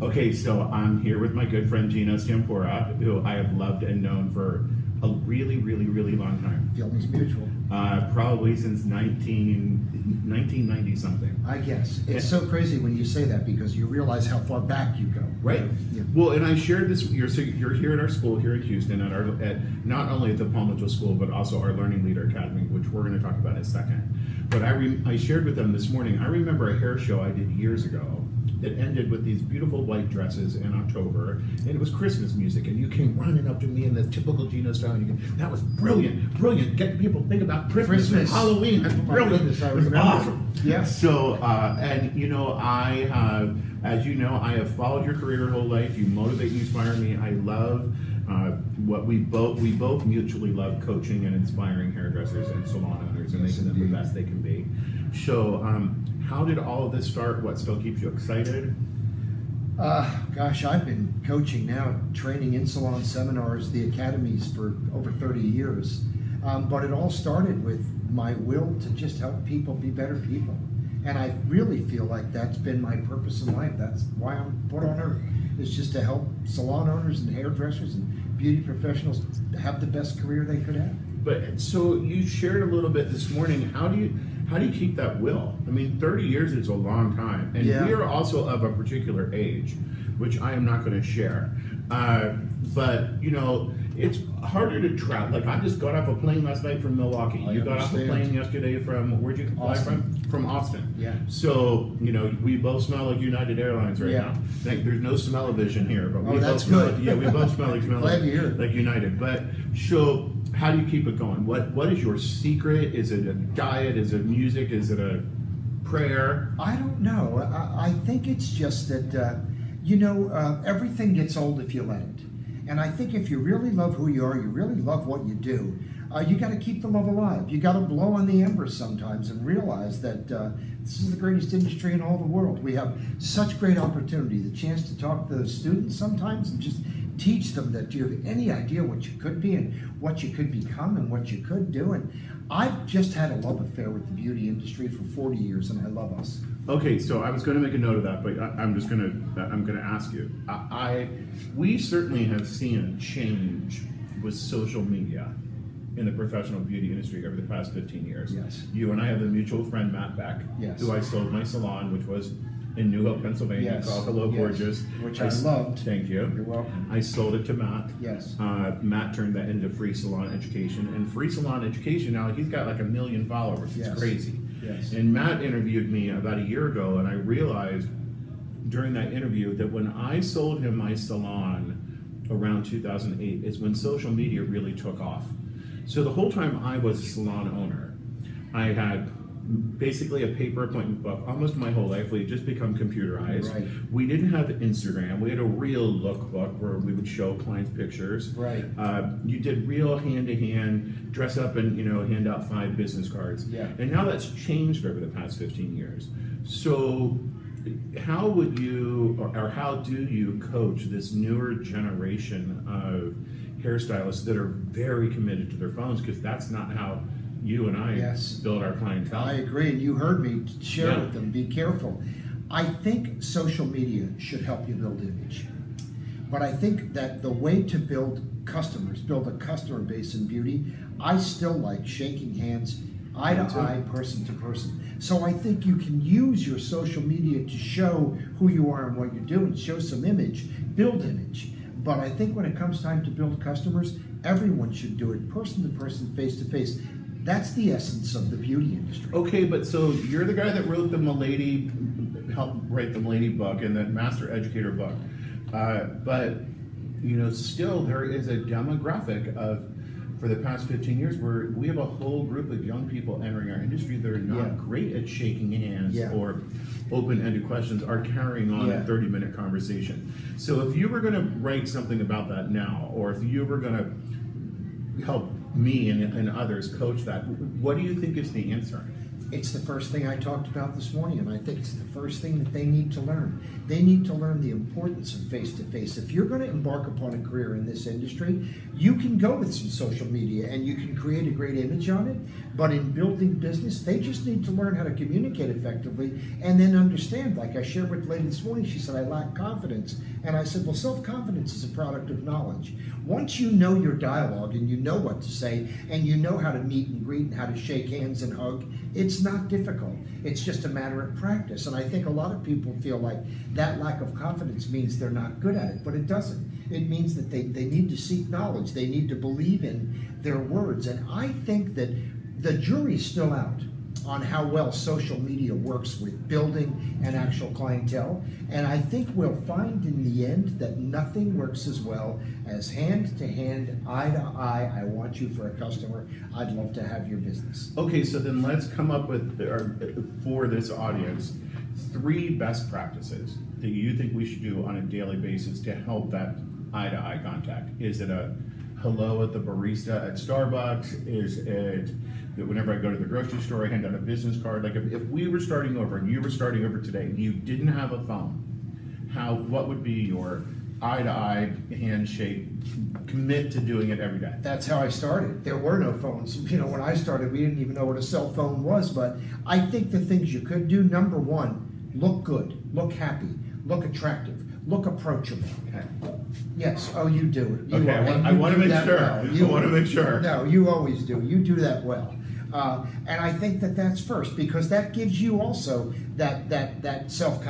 Okay, so I'm here with my good friend Geno Stampora, who I have loved and known for a really, really, really long time. Feelings mutual. Uh, probably since 19, 1990 something. I guess. It's so crazy when you say that because you realize how far back you go. Right. Yeah. Well, and I shared this. You're so you're here at our school here in Houston, at our at not only at the Paul Mitchell School, but also our Learning Leader Academy, which we're going to talk about in a second. But I re, I shared with them this morning. I remember a hair show I did years ago that ended with these beautiful white dresses in October, and it was Christmas music, and you came running up to me in the typical Geno style. And you go, that was brilliant, brilliant. Getting people to think about Christmas, Christmas. and Halloween. That's brilliant. goodness, I remember. awesome. Yeah. So, uh, and you know, I have, as you know, I have followed your career your whole life. You motivate, you inspire me. I love uh, what we both we both mutually love coaching and inspiring hairdressers and salon owners and Yes, making them the best they can be. So, um, how did all of this start? What still keeps you excited? Uh, gosh, I've been coaching now, training in salon seminars, the academies for over 30 years. Um, but it all started with my will to just help people be better people. And I really feel like that's been my purpose in life. That's why I'm put on earth. is just to help salon owners and hairdressers and beauty professionals have the best career they could have. But so you shared a little bit this morning. How do you how do you keep that will? I mean, thirty years is a long time, and Yeah. we are also of a particular age, which I am not going to share. Uh, but you know, it's harder to travel. Like I just got off a plane last night from Milwaukee. I you got off a plane yesterday from where'd you fly Austin. from? From Austin. Yeah. So you know, we both smell like United Airlines right Yeah. now. Like, there's no smell-o-vision here, but we Oh, both that's smell good. Like, yeah, we both smell like smell Glad like, to hear like United. But so, how do you keep it going? What What is your secret? Is it a diet? Is it music? Is it a prayer? I don't know. I, I think it's just that, uh, you know, uh, everything gets old if you let it. And I think if you really love who you are, you really love what you do, uh, you got to keep the love alive. You got to blow on the embers sometimes and realize that uh, this is the greatest industry in all the world. We have such great opportunity, the chance to talk to the students sometimes and just teach them that you have any idea what you could be and what you could become and what you could do. And I've just had a love affair with the beauty industry for 40 years, and I love us. Okay, so I was going to make a note of that, but I, I'm just going to I'm going to ask you. I, I we certainly have seen a change with social media in the professional beauty industry over the past 15 years. Yes. You and I have a mutual friend, Matt Beck, Yes. who I sold my salon, which was in New Hope, Pennsylvania, Yes, called Hello yes, Gorgeous. which I loved. Thank you. You're welcome. I sold it to Matt. Yes. Uh, Matt turned that into free salon education, and free salon education now he's got like a million followers. It's Yes. crazy. Yes. And Matt interviewed me about a year ago, and I realized during that interview that when I sold him my salon around 2008 is when social media really took off. So the whole time I was a salon owner, I had basically a paper appointment book almost my whole life. We had just become computerized. Right. We didn't have Instagram. We had a real lookbook where we would show clients pictures. Right. Uh, you did real hand to hand, dress up and you know hand out five business cards. Yeah. And now that's changed over the past 15 years. So, how would you, or, or how do you coach this newer generation of hairstylists that are very committed to their phones? Because that's not how you and I Yes. build our clientele. I agree, and you heard me share Yeah. with them. Be careful. I think social media should help you build image, but I think that the way to build customers, build a customer base in beauty, I still like shaking hands, eye to Me too. eye, person to person. So I think you can use your social media to show who you are and what you do, and show some image, build image. But I think when it comes time to build customers, everyone should do it person to person, face to face. That's the essence of the beauty industry. Okay, but so you're the guy that wrote the Milady, helped write the Milady book and the Master Educator book. Uh, but, you know, still there is a demographic of, for the past 15 years, where we have a whole group of young people entering our industry that are not Yeah. great at shaking hands Yeah. or open ended questions, are carrying on Yeah. a 30 minute conversation. So if you were going to write something about that now, or if you were going to help me and, and others coach that, what do you think is the answer? It's the first thing I talked about this morning, and I think it's the first thing that they need to learn. They need to learn the importance of face to face. If you're going to embark upon a career in this industry, you can go with some social media and you can create a great image on it. But in building business, they just need to learn how to communicate effectively and then understand. Like I shared with the lady this morning, she said, I lack confidence. And I said, Well, self confidence is a product of knowledge. Once you know your dialogue and you know what to say and you know how to meet and greet and how to shake hands and hug, it's not difficult. It's just a matter of practice. And I think a lot of people feel like that lack of confidence means they're not good at it, but it doesn't. It means that they, they need to seek knowledge, they need to believe in their words. And I think that the jury's still out on how well social media works with building an actual clientele. And I think we'll find in the end that nothing works as well as hand to hand, eye to eye. I want you for a customer. I'd love to have your business. Okay, so then let's come up with, our- for this audience, three best practices that you think we should do on a daily basis to help that eye to eye contact. Is it a hello at the barista at Starbucks? Is it that whenever I go to the grocery store, I hand out a business card? Like if, if we were starting over and you were starting over today and you didn't have a phone, how, what would be your eye to eye handshake? Commit to doing it every day. That's how I started. There were no phones. You know, when I started, we didn't even know what a cell phone was. But I think the things you could do number one, look good, look happy, look attractive, look approachable. Okay. Yes, oh, you do it. You Okay, I are- want- I you wanna do make that sure. well. I You- wanna make sure. No, you always do. You do that well. Uh, and I think that that's first because that gives you also that that that self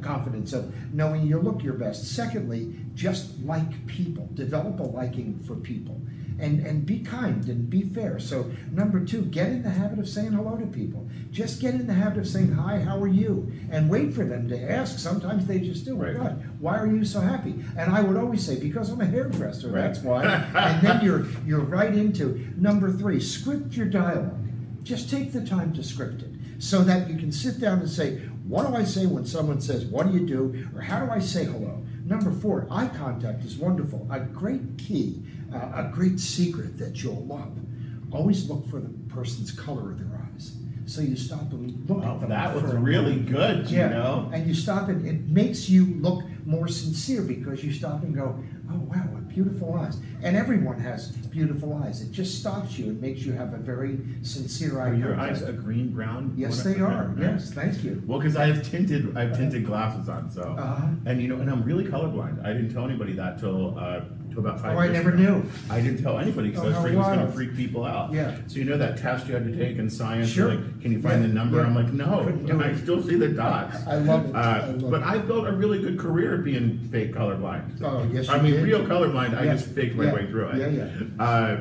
confidence of knowing you look your best. Secondly, just like people, develop a liking for people, and and be kind and be fair. So number two, get in the habit of saying hello to people. Just get in the habit of saying hi, how are you, and wait for them to ask. Sometimes they just do. Right. God, why are you so happy? And I would always say because I'm a hairdresser. Right. That's why. and then you're you're right into number three. Script your dialogue. Just take the time to script it so that you can sit down and say, what do I say when someone says, what do you do? Or how do I say hello? Number four, eye contact is wonderful. A great key, uh, a great secret that you'll love. Always look for the person's color of their eyes. So you stop and look Well, at them. that was really moment. good, you Yeah, know? and you stop and it makes you look more sincere because you stop and go, oh wow, beautiful eyes. And everyone has beautiful eyes. It just stops you It makes you have a very sincere eye Are your eyes a green brown? Yes, they are. Yes, thank you. Well, because I have tinted, I have tinted glasses on, so, Uh-huh. and you know, and I'm really colorblind. I didn't tell anybody that till uh, till about five. Oh, I years never ago. knew. I didn't tell anybody because Oh, I was how afraid it was going to wild. freak people out. Yeah. So you know that test you had to take in science? Sure. Like, can you find Yeah, the number? yeah. I'm like, no, Couldn't do I it. still see the dots. I love it. Uh, I love but it. I built a really good career being fake colorblind. Oh, yes, I you mean, did. real colorblind. I Yeah. just faked my Yeah. way through it. Yeah, yeah. Uh,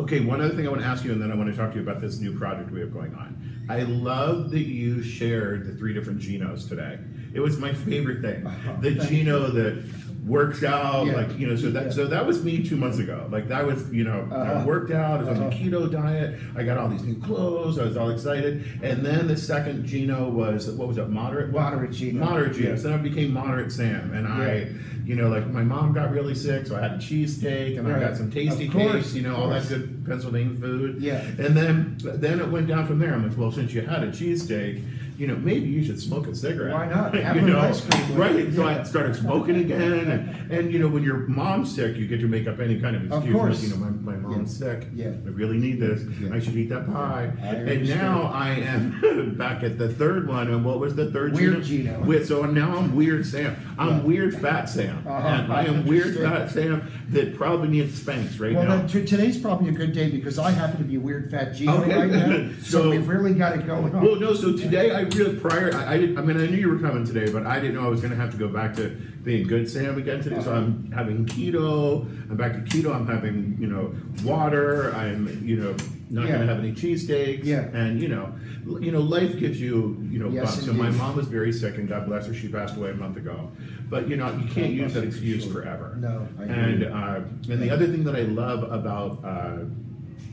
okay, one other thing I want to ask you, and then I want to talk to you about this new project we have going on. I love that you shared the three different Genos today. It was my favorite thing. Uh-huh. The Thank Geno that works out, Yeah. like you know, so that Yeah. so that was me two months ago. Like that was you know, I Uh-huh. worked out, I was on the Uh-huh. keto diet, I got all these new clothes, I was all excited, and then the second Geno was what was it, moderate? Moderate Geno. Moderate Geno. Yeah. So then I became moderate Sam, and Yeah. I, you know, like my mom got really sick, so I had a cheesesteak, and I got some Tastykakes, you know, all that good Pennsylvania food. Yeah. And then then it went down from there. I'm like, well, since you had a cheesesteak, you know, maybe you should smoke a cigarette. Why not? Have you know, ice cream right? So I started smoking again, and, and you know, when your mom's sick, you get to make up any kind of excuse. Of course. Like, you know, my, my mom's sick. Yeah. I really need this. Yeah. I should eat that pie. I and now I am back at the third one. And what was the third? Weird Geno? Geno. With, so now I'm weird Sam. I'm Yeah. weird fat Sam. Uh-huh. And I am weird fat Sam that probably needs Spanx right Well, now. then, t- today's probably a good day because I happen to be weird fat Geno Okay. right now. So, So- we've really got it going on. Well, no. So today, I really prior. I, I, did, I mean, I knew you were coming today, but I didn't know I was going to have to go back to being good Sam again today. So. I'm having keto. I'm back to keto. I'm having you know water. I'm you know not Yeah. going to have any cheesesteaks. Yeah. And you know, you know, life gives you you know. Yes, so my mom was very sick, and God bless her, she passed away a month ago. But you know, you can't use that excuse sure. forever. No, I and uh, and the other thing that I love about. Uh,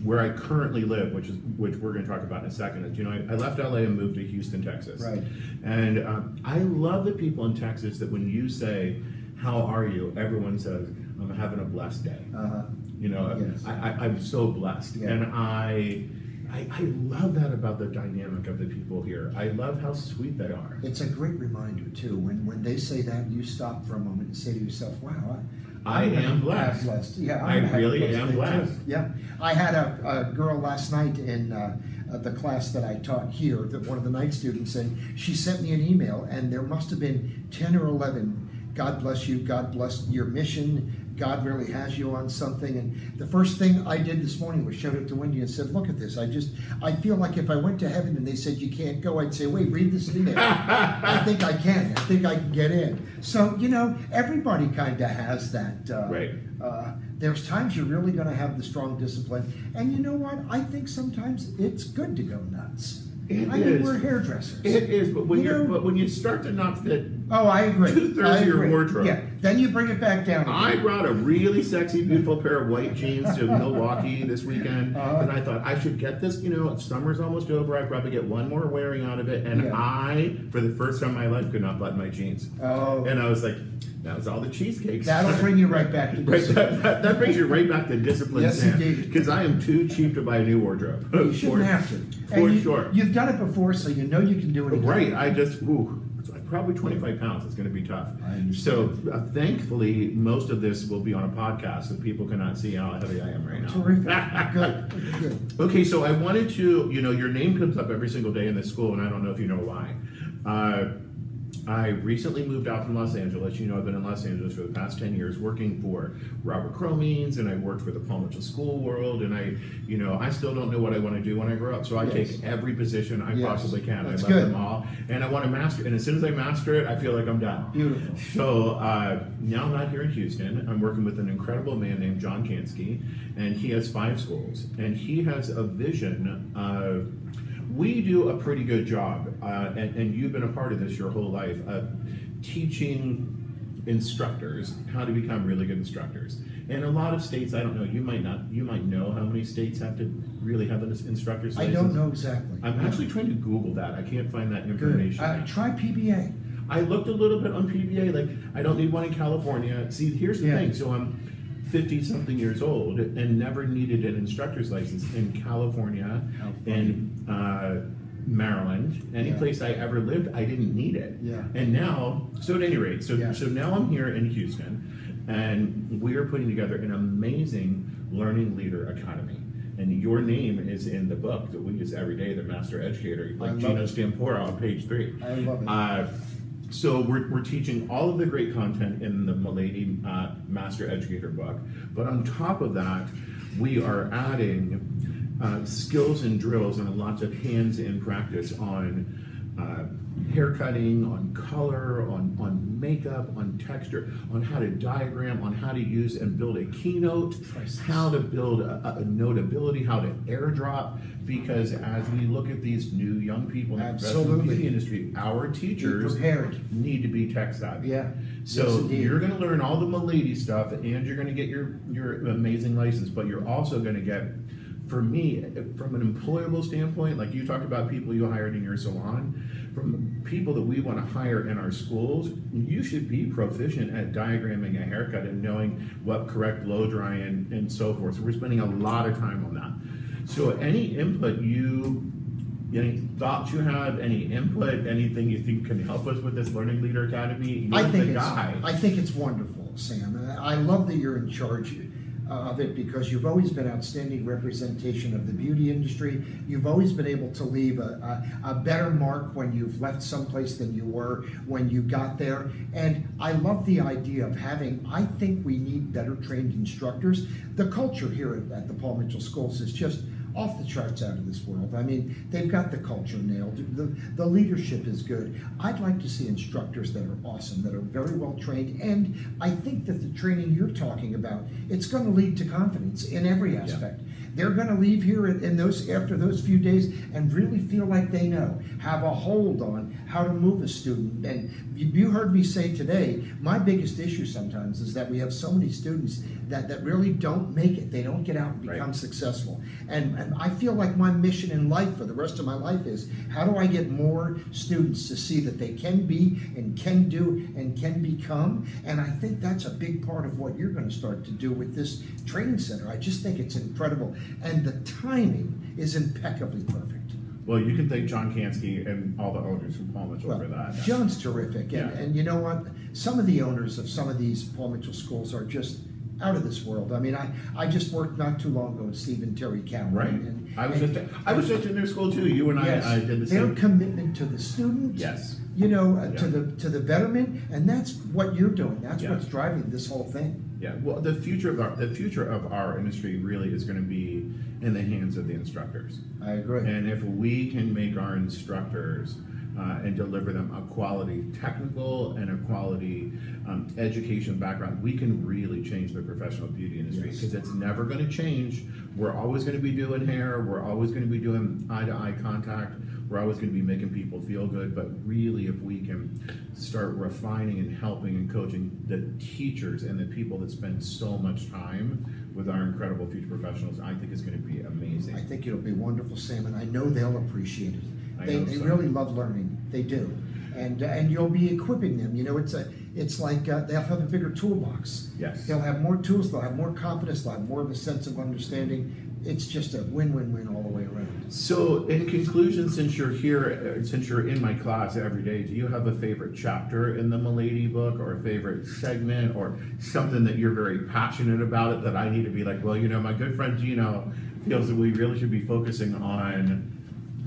where I currently live, which is which we're going to talk about in a second, is you know I, I left LA and moved to Houston, Texas. Right. And um, I love the people in Texas that when you say, "How are you?" everyone says, "I'm having a blessed day." Uh-huh. You know, Yes. I, I, I'm so blessed, Yeah. and I. I, I love that about the dynamic of the people here. I love how sweet they are. It's a great reminder too. When when they say that, you stop for a moment and say to yourself, "Wow, I am blessed. blessed. Yeah, I I'm really blessed am too. blessed. Yeah, I had a, a girl last night in uh, uh, the class that I taught here. That one of the night students said she sent me an email, and there must have been ten or eleven. God bless you. God bless your mission. God really has you on something. And the first thing I did this morning was showed it to Wendy and said, "Look at this. I just I feel like if I went to heaven and they said you can't go, I'd say, wait, read this email. I think I can. I think I can get in. So you know, everybody kind of has that. Uh, Right. uh, there's times you're really going to have the strong discipline, and you know what? I think sometimes it's good to go nuts. It I mean, is. we're hairdressers. It is, but when You you're know- but when you start to not fit, oh, I agree. Two-thirds I of your agree. wardrobe. Yeah, then you bring it back down. Again. I brought a really sexy, beautiful pair of white jeans to Milwaukee this weekend, Uh-huh. and I thought I should get this. You know, summer's almost over. I probably get one more wearing out of it, and Yeah. I, for the first time in my life, could not button my jeans. oh, And I was like, that was all the cheesecakes. that'll bring you right back to Right, discipline. that, that, that brings you right back to discipline, Yes, Sam. Because I am too cheap to buy a new wardrobe. You shouldn't For- have to. For And you, sure. You've done it before, so you know you can do it again. Right, I just, ooh, probably 25 pounds. It's going to be tough. I understand. So, uh, thankfully, most of this will be on a podcast, so people cannot see how heavy I am right now. Terrific. good. Good. Okay, so I wanted to, you know, your name comes up every single day in this school, and I don't know if you know why. Uh, I recently moved out from Los Angeles. You know, I've been in Los Angeles for the past 10 years working for Robert Cromeans, and I worked for the Paul Mitchell School World, and I, you know, I still don't know what I want to do when I grow up. So I Yes. take every position I Yes. possibly can. That's I love good. them all, and I want to master it. And as soon as I master it, I feel like I'm done. Beautiful. So uh, now I'm out here in Houston. I'm working with an incredible man named John Kansky, and he has five schools, and he has a vision of. We do a pretty good job, uh, and, and you've been a part of this your whole life, of teaching instructors how to become really good instructors. And a lot of states, I don't know, you might not, you might know how many states have to really have an instructor's I don't know exactly. I'm actually trying to Google that. I can't find that information. Uh, try PBA. I looked a little bit on PBA, like I don't need one in California. See, here's the Yeah. thing. So I'm 50 something years old and never needed an instructor's license in California, in uh, Maryland, any Yeah. place I ever lived, I didn't need it. Yeah. And now, so at any rate, so Yeah. so now I'm here in Houston, and we are putting together an amazing learning leader academy. And your name is in the book that we use every day, the Master Educator, like Geno. Stampora on page three. I love it. Uh, so we're, we're teaching all of the great content in the Milady uh, Master Educator book, but on top of that, we are adding uh, skills and drills and lots of hands-in practice on uh, hair cutting, on color, on, on makeup, on texture, on how to diagram, on how to use and build a keynote, how to build a, a notability, how to airdrop. Because as we look at these new young people in the beauty industry, our teachers need to be tech savvy. Yeah. So Yes, you're going to learn all the milady stuff, and you're going to get your your amazing license. But you're also going to get, for me, from an employable standpoint, like you talked about people you hired in your salon, from people that we want to hire in our schools, you should be proficient at diagramming a haircut and knowing what correct blow dry and, and so forth. So we're spending a lot of time on that. So any input you any thoughts you have, any input, anything you think can help us with this Learning Leader Academy? You're I think the it's, guy. I think it's wonderful, Sam. I love that you're in charge uh, of it because you've always been outstanding representation of the beauty industry. You've always been able to leave a, a, a better mark when you've left someplace than you were when you got there. And I love the idea of having, I think we need better trained instructors. The culture here at, at the Paul Mitchell Schools is just off the charts out of this world. I mean, they've got the culture nailed. The, the leadership is good. I'd like to see instructors that are awesome, that are very well trained, and I think that the training you're talking about, it's going to lead to confidence in every aspect. They're going to leave here in those after those few days and really feel like they know, have a hold on how to move a student. And you, heard me say today, my biggest issue sometimes is that we have so many students that, that really don't make it. They don't get out and Right. become successful. And, and I feel like my mission in life for the rest of my life is how do I get more students to see that they can be and can do and can become? And I think that's a big part of what you're going to start to do with this training center. I just think it's incredible. and the timing is impeccably perfect. Well, you can thank John Kansky and all the owners from Paul Mitchell Well, for that. John's terrific, and, Yeah. and you know what? Some of the owners of some of these Paul Mitchell schools are just out of this world. I mean, I, I just worked not too long ago with Steve and Terry Cowan. Right. And, I was and- just I was just in their school too. You and yes, I, I did the their same. commitment to the student. Yes. You know, uh, to the to the betterment, and that's what you're doing. That's Yeah. what's driving this whole thing. Yeah, well, the future of our the future of our industry really is going to be in the hands of the instructors. I agree. And if we can make our instructors uh, and deliver them a quality technical and a quality um, education background, we can really change the professional beauty industry Yes. because it's never going to change. We're always going to be doing hair. We're always going to be doing eye to eye contact. We're always going to be making people feel good. But really, if we can start refining and helping and coaching the teachers and the people that spend so much time with our incredible future professionals, I think it's going to be amazing. I think it'll be wonderful, Sam, and I know they'll appreciate it. I They, they really love learning. They do, and uh, and you'll be equipping them. You know, it's a it's like uh, they'll have a bigger toolbox. Yes. They'll have more tools. They'll have more confidence. They'll have more of a sense of understanding. It's just a win-win-win all the way around. So, in conclusion, since you're here, uh, since you're in my class every day, do you have a favorite chapter in the Milady book, or a favorite segment, or something that you're very passionate about it that I need to be like, well, you know, my good friend Geno feels that we really should be focusing on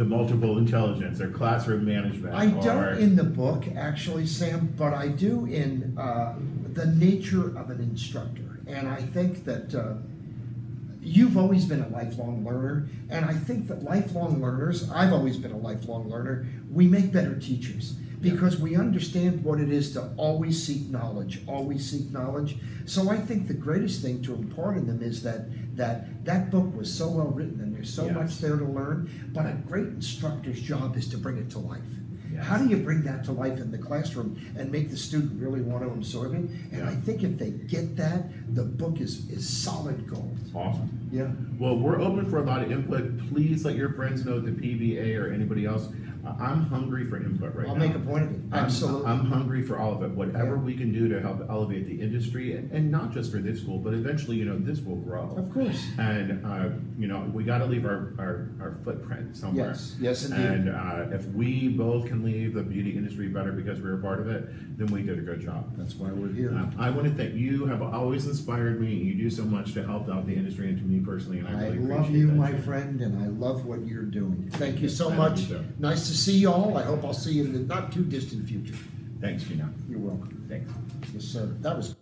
the multiple intelligence or classroom management. I or, don't in the book actually, Sam, but I do in uh, the nature of an instructor, and I think that. Uh, You've always been a lifelong learner, and I think that lifelong learners, I've always been a lifelong learner, we make better teachers because we understand what it is to always seek knowledge, always seek knowledge. So I think the greatest thing to impart in them is that that that book was so well written and there's so Yes. much there to learn, but a great instructor's job is to bring it to life. Yes. How do you bring that to life in the classroom and make the student really want to absorb it? And I think if they get that, the book is, is solid gold. Awesome. Yeah. Well, we're open for a lot of input. Please let your friends know the PBA or anybody else. I'm hungry for input right now. I'll make a point of it. I'm- Absolutely. I'm, hungry for all of it. Whatever Yeah. we can do to help elevate the industry, and, and not just for this school, but eventually, you know, this will grow. of course. And uh, you know, we got to leave our, our, our footprint somewhere. Yes. Yes, indeed. And uh, if we both can leave the beauty industry better because we were part of it, then we did a good job. That's why we're here. Uh, I want to thank you. Have always inspired me. You do so much to help out the industry and to me personally, and I I really love you, my Jim. friend, and I love what you're doing. Thank you so much. you. Nice to see you all. I hope I'll see you in the not too distant future. Thanks, Gina. You're welcome. Thanks. Yes, sir. That was